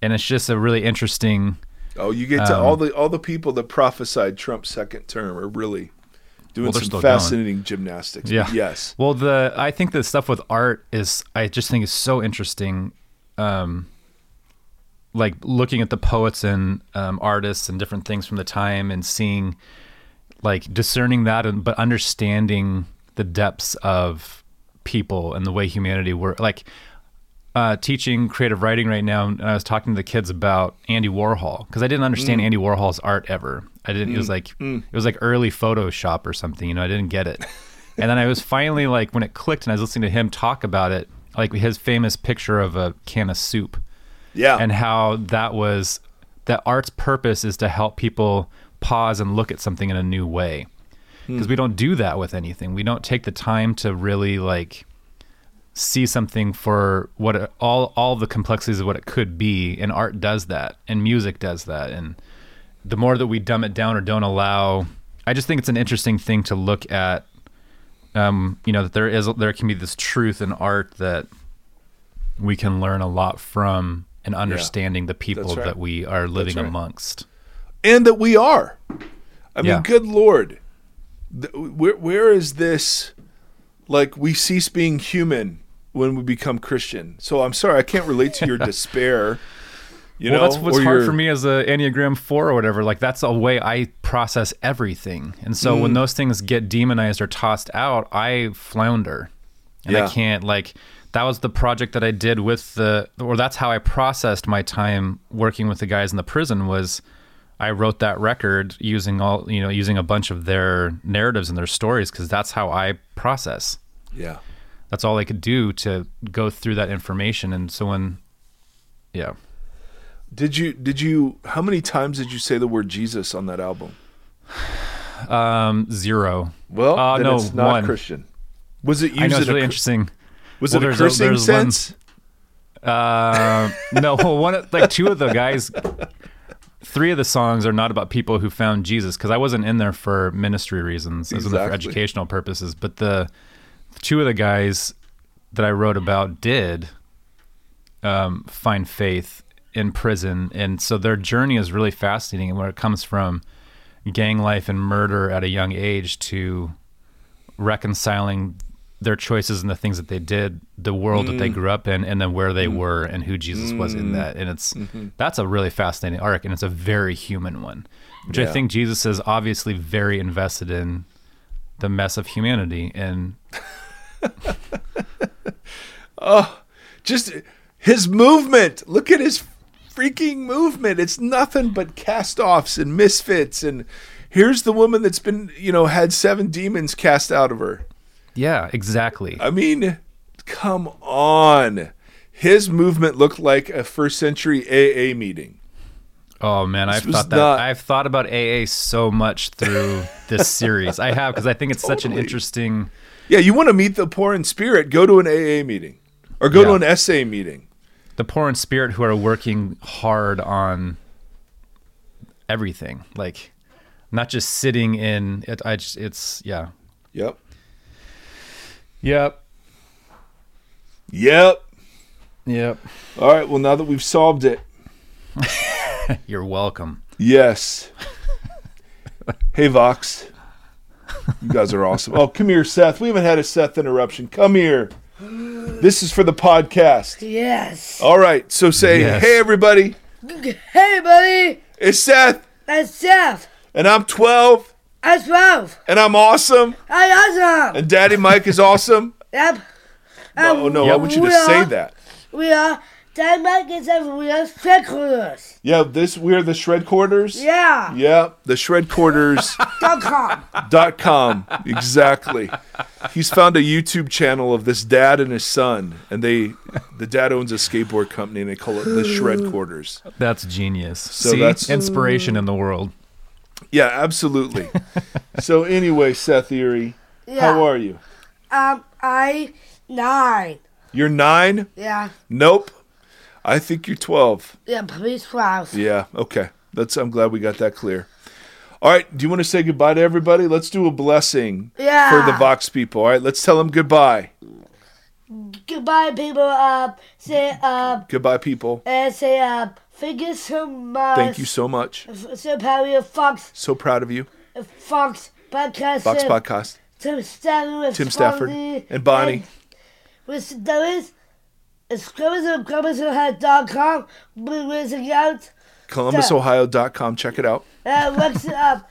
and it's just a really interesting. Oh, you get to Um, all the all the people that prophesied Trump's second term are really doing Well, some still going. fascinating gymnastics. Yeah. Yes. Well, the I think the stuff with art is I just think is so interesting. Um, like looking at the poets and um, artists and different things from the time and seeing, like discerning that, and but understanding the depths of people and the way humanity were Like uh, teaching creative writing right now, and I was talking to the kids about Andy Warhol because I didn't understand Mm. Andy Warhol's art ever. I didn't. It was like it was like early Photoshop or something. You know, I didn't get it. and then I was finally like when it clicked, and I was listening to him talk about it, like his famous picture of a can of soup Yeah. and how that was that art's purpose is to help people pause and look at something in a new way. Because we don't do that with anything. We don't take the time to really like see something for what it, all all the complexities of what it could be and art does that and music does that and the more that we dumb it down or don't allow i just think it's an interesting thing to look at um, you know that there is there can be this truth in art that we can learn a lot from and understanding the people right. that we are living right. amongst. and that we are. I mean, good lord, where where is this? Like we cease being human when we become Christian. So I'm sorry, I can't relate to your despair. You well, know, that's what's hard for me as a Enneagram Four or whatever. Like that's a way I process everything, and so Mm. when those things get demonized or tossed out, I flounder, and Yeah. I can't like. That was the project that I did with the, or that's how I processed my time working with the guys in the prison. Was I wrote that record using all you know using a bunch of their narratives and their stories because that's how I process. Yeah. That's all I could do to go through that information, and so when, yeah. Did you did you how many times did you say the word Jesus on that album? Um, zero. Well, Uh, then no, it's not one. Christian. Was it used I know it's in a really interesting. Was Well, it a there's a- cursing there's one- sense? Uh, no, one like two of the guys, three of the songs are not about people who found Jesus because I wasn't in there for ministry reasons. I was in there for educational purposes. But the two of the guys that I wrote about did um, find faith in prison, and so their journey is really fascinating. And where it comes from gang life and murder at a young age to reconciling their choices and the things that they did, the world that they Mm. grew up in, and then where they were and who Jesus was in that. And it's Mm-hmm. that's a really fascinating arc, and it's a very human one, which I think Jesus is obviously very invested in the mess of humanity. And oh, Just his movement. Look at his freaking movement. It's nothing but cast-offs and misfits and here's the woman that's been, you know, had seven demons cast out of her. Yeah, exactly. I mean, come on. His movement looked like a first century AA meeting. Oh man, I've thought that not- I've thought about AA so much through this series. I have because I think it's such an interesting. Yeah, you want to meet the poor in spirit, go to an AA meeting or go to an SA meeting. the poor in spirit who are working hard on everything like not just sitting in it i just it's yeah Yep. Yep Yep. yep All right, well now that we've solved it. you're welcome Yes. hey Vox. You guys are awesome. Oh, come here, Seth. We haven't had a Seth interruption. Come here. This is for the podcast. Yes. All right, so say, Yes. hey everybody, Hey, buddy. it's Seth, That's Seth. and I'm 12, That's Ralph. and I'm awesome, Hey, awesome. and Daddy Mike is awesome. Yep. No, no, I want you to we say that. We are Denmark is a we are speculators. Yeah, this we're the Shred Quarters. Yeah. Yeah, the Shred Quarters. Dot com. dot com exactly he's found a youtube channel of this dad and his son and they the dad owns a skateboard company and they call it the shred quarters that's genius So See? that's- inspiration in the world yeah absolutely so anyway seth Erre Yeah. how are you Um, I nine. you're nine Yeah. nope i think you're 12 Yeah. Please, Ralph. yeah okay that's i'm glad we got that clear all right do you want to say goodbye to everybody let's do a blessing Yeah. for the vox people all right let's tell them goodbye Goodbye, people. Uh, say uh, goodbye people uh say uh, thank you so much. thank you so much F- So proud of you, Fox. so proud of you Fox podcast. vox uh, podcast Tim Stafford. with Tim Stafford Fonzie and Bonnie. With Dennis. Exclusive com. Releasing out. ColumbusOhio.com. Check it out. Uh, Rex up.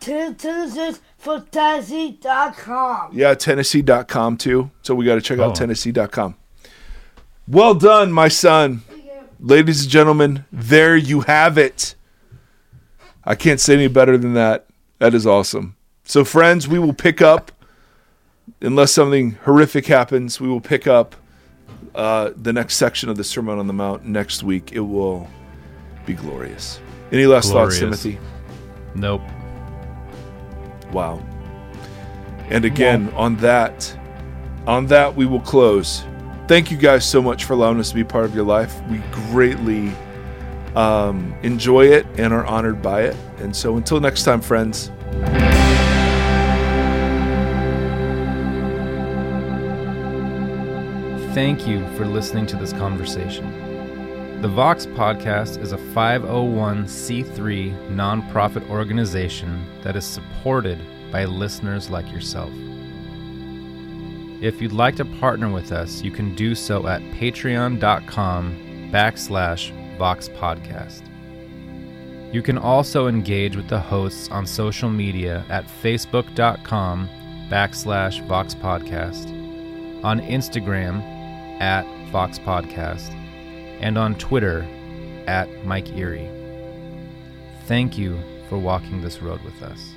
Two Tuesdays for Tennessee.com. Yeah, Tennessee.com too. So we got to check out. Tennessee.com. Well done, my son. Ladies and gentlemen, there you have it. I can't say any better than that. That is awesome. So, friends, we will pick up, unless something horrific happens, we will pick up uh, the next section of the Sermon on the Mount next week. It will be glorious. Any last thoughts, Timothy? Nope. Wow. And again, on that, on that we will close. Thank you guys so much for allowing us to be part of your life. We greatly um, enjoy it and are honored by it. And so until next time, friends. Thank you for listening to this conversation. The Vox Podcast is a 501c3 nonprofit organization that is supported by listeners like yourself. If you'd like to partner with us, you can do so at patreon.com backslash Vox Podcast. You can also engage with the hosts on social media at facebook.com backslash Vox Podcast, on Instagram at Vox Podcast, and on Twitter at Mike Erre. Thank you for walking this road with us.